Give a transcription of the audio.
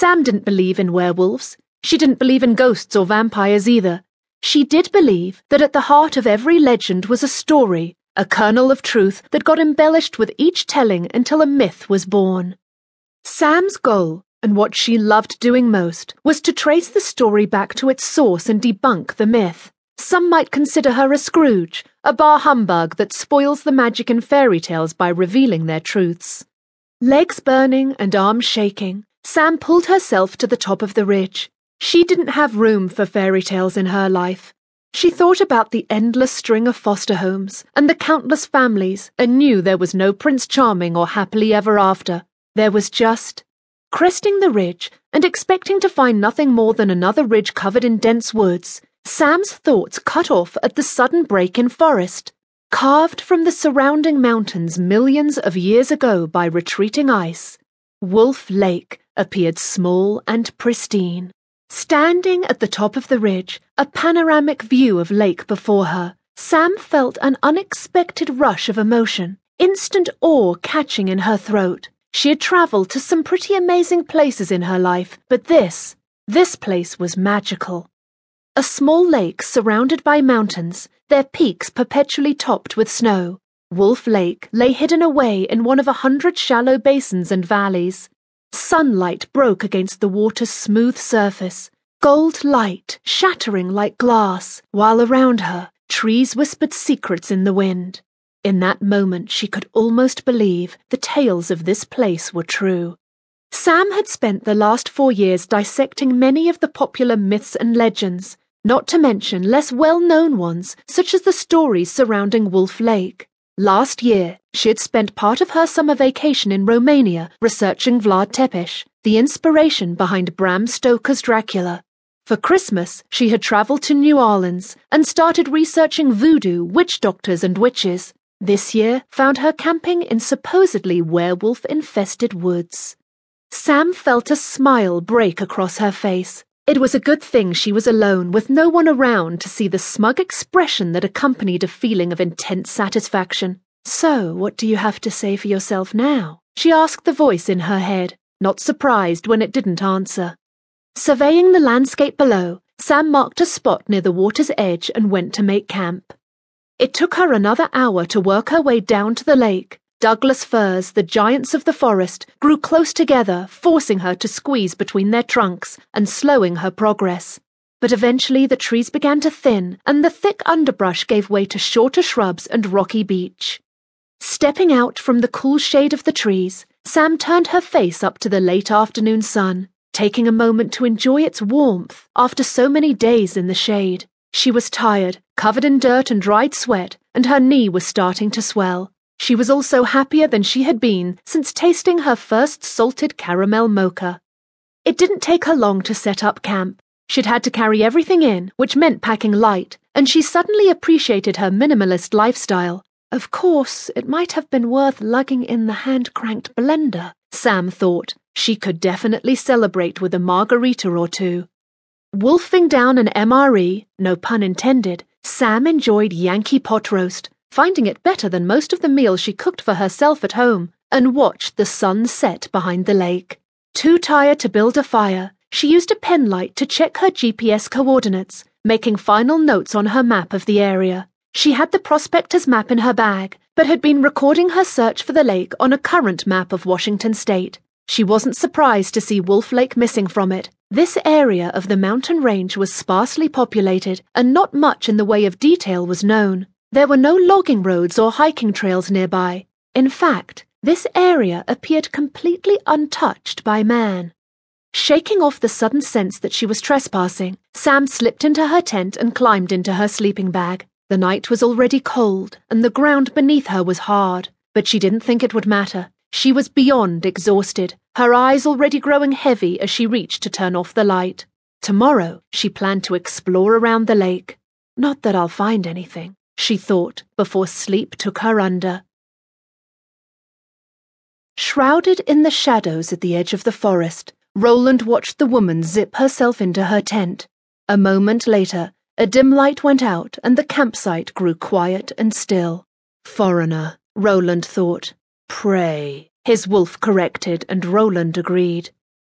Sam didn't believe in werewolves. She didn't believe in ghosts or vampires either. She did believe that at the heart of every legend was a story, a kernel of truth that got embellished with each telling until a myth was born. Sam's goal, and what she loved doing most, was to trace the story back to its source and debunk the myth. Some might consider her a Scrooge, a bar humbug that spoils the magic in fairy tales by revealing their truths. Legs burning and arms shaking, Sam pulled herself to the top of the ridge. She didn't have room for fairy tales in her life. She thought about the endless string of foster homes and the countless families and knew there was no Prince Charming or happily ever after. There was just cresting the ridge and expecting to find nothing more than another ridge covered in dense woods. Sam's thoughts cut off at the sudden break in forest. Carved from the surrounding mountains millions of years ago by retreating ice, Wolf Lake appeared small and pristine. Standing at the top of the ridge, a panoramic view of lake before her, Sam felt an unexpected rush of emotion, instant awe catching in her throat. She had travelled to some pretty amazing places in her life, but this, this place was magical. A small lake surrounded by mountains, their peaks perpetually topped with snow. Wolf Lake lay hidden away in one of a hundred shallow basins and valleys. Sunlight broke against the water's smooth surface, gold light shattering like glass, while around her, trees whispered secrets in the wind. In that moment, she could almost believe the tales of this place were true. Sam had spent the last four years dissecting many of the popular myths and legends, not to mention less well known ones, such as the stories surrounding Wolf Lake. Last year, she had spent part of her summer vacation in Romania researching Vlad Tepes, the inspiration behind Bram Stoker's Dracula. For Christmas, she had traveled to New Orleans and started researching voodoo, witch doctors, and witches. This year found her camping in supposedly werewolf infested woods. Sam felt a smile break across her face. It was a good thing she was alone with no one around to see the smug expression that accompanied a feeling of intense satisfaction. So, what do you have to say for yourself now? She asked the voice in her head, not surprised when it didn't answer. Surveying the landscape below, Sam marked a spot near the water's edge and went to make camp. It took her another hour to work her way down to the lake. Douglas firs, the giants of the forest, grew close together, forcing her to squeeze between their trunks and slowing her progress. But eventually the trees began to thin, and the thick underbrush gave way to shorter shrubs and rocky beach. Stepping out from the cool shade of the trees, Sam turned her face up to the late afternoon sun, taking a moment to enjoy its warmth after so many days in the shade. She was tired, covered in dirt and dried sweat, and her knee was starting to swell. She was also happier than she had been since tasting her first salted caramel mocha. It didn't take her long to set up camp. She'd had to carry everything in, which meant packing light, and she suddenly appreciated her minimalist lifestyle. Of course, it might have been worth lugging in the hand cranked blender, Sam thought. She could definitely celebrate with a margarita or two. Wolfing down an MRE, no pun intended, Sam enjoyed Yankee pot roast finding it better than most of the meals she cooked for herself at home, and watched the sun set behind the lake. Too tired to build a fire, she used a penlight to check her GPS coordinates, making final notes on her map of the area. She had the prospector's map in her bag, but had been recording her search for the lake on a current map of Washington state. She wasn't surprised to see Wolf Lake missing from it. This area of the mountain range was sparsely populated, and not much in the way of detail was known. There were no logging roads or hiking trails nearby. In fact, this area appeared completely untouched by man. Shaking off the sudden sense that she was trespassing, Sam slipped into her tent and climbed into her sleeping bag. The night was already cold, and the ground beneath her was hard, but she didn't think it would matter. She was beyond exhausted, her eyes already growing heavy as she reached to turn off the light. Tomorrow, she planned to explore around the lake. Not that I'll find anything she thought before sleep took her under. Shrouded in the shadows at the edge of the forest, Roland watched the woman zip herself into her tent. A moment later, a dim light went out and the campsite grew quiet and still. Foreigner, Roland thought. Prey, his wolf corrected, and Roland agreed.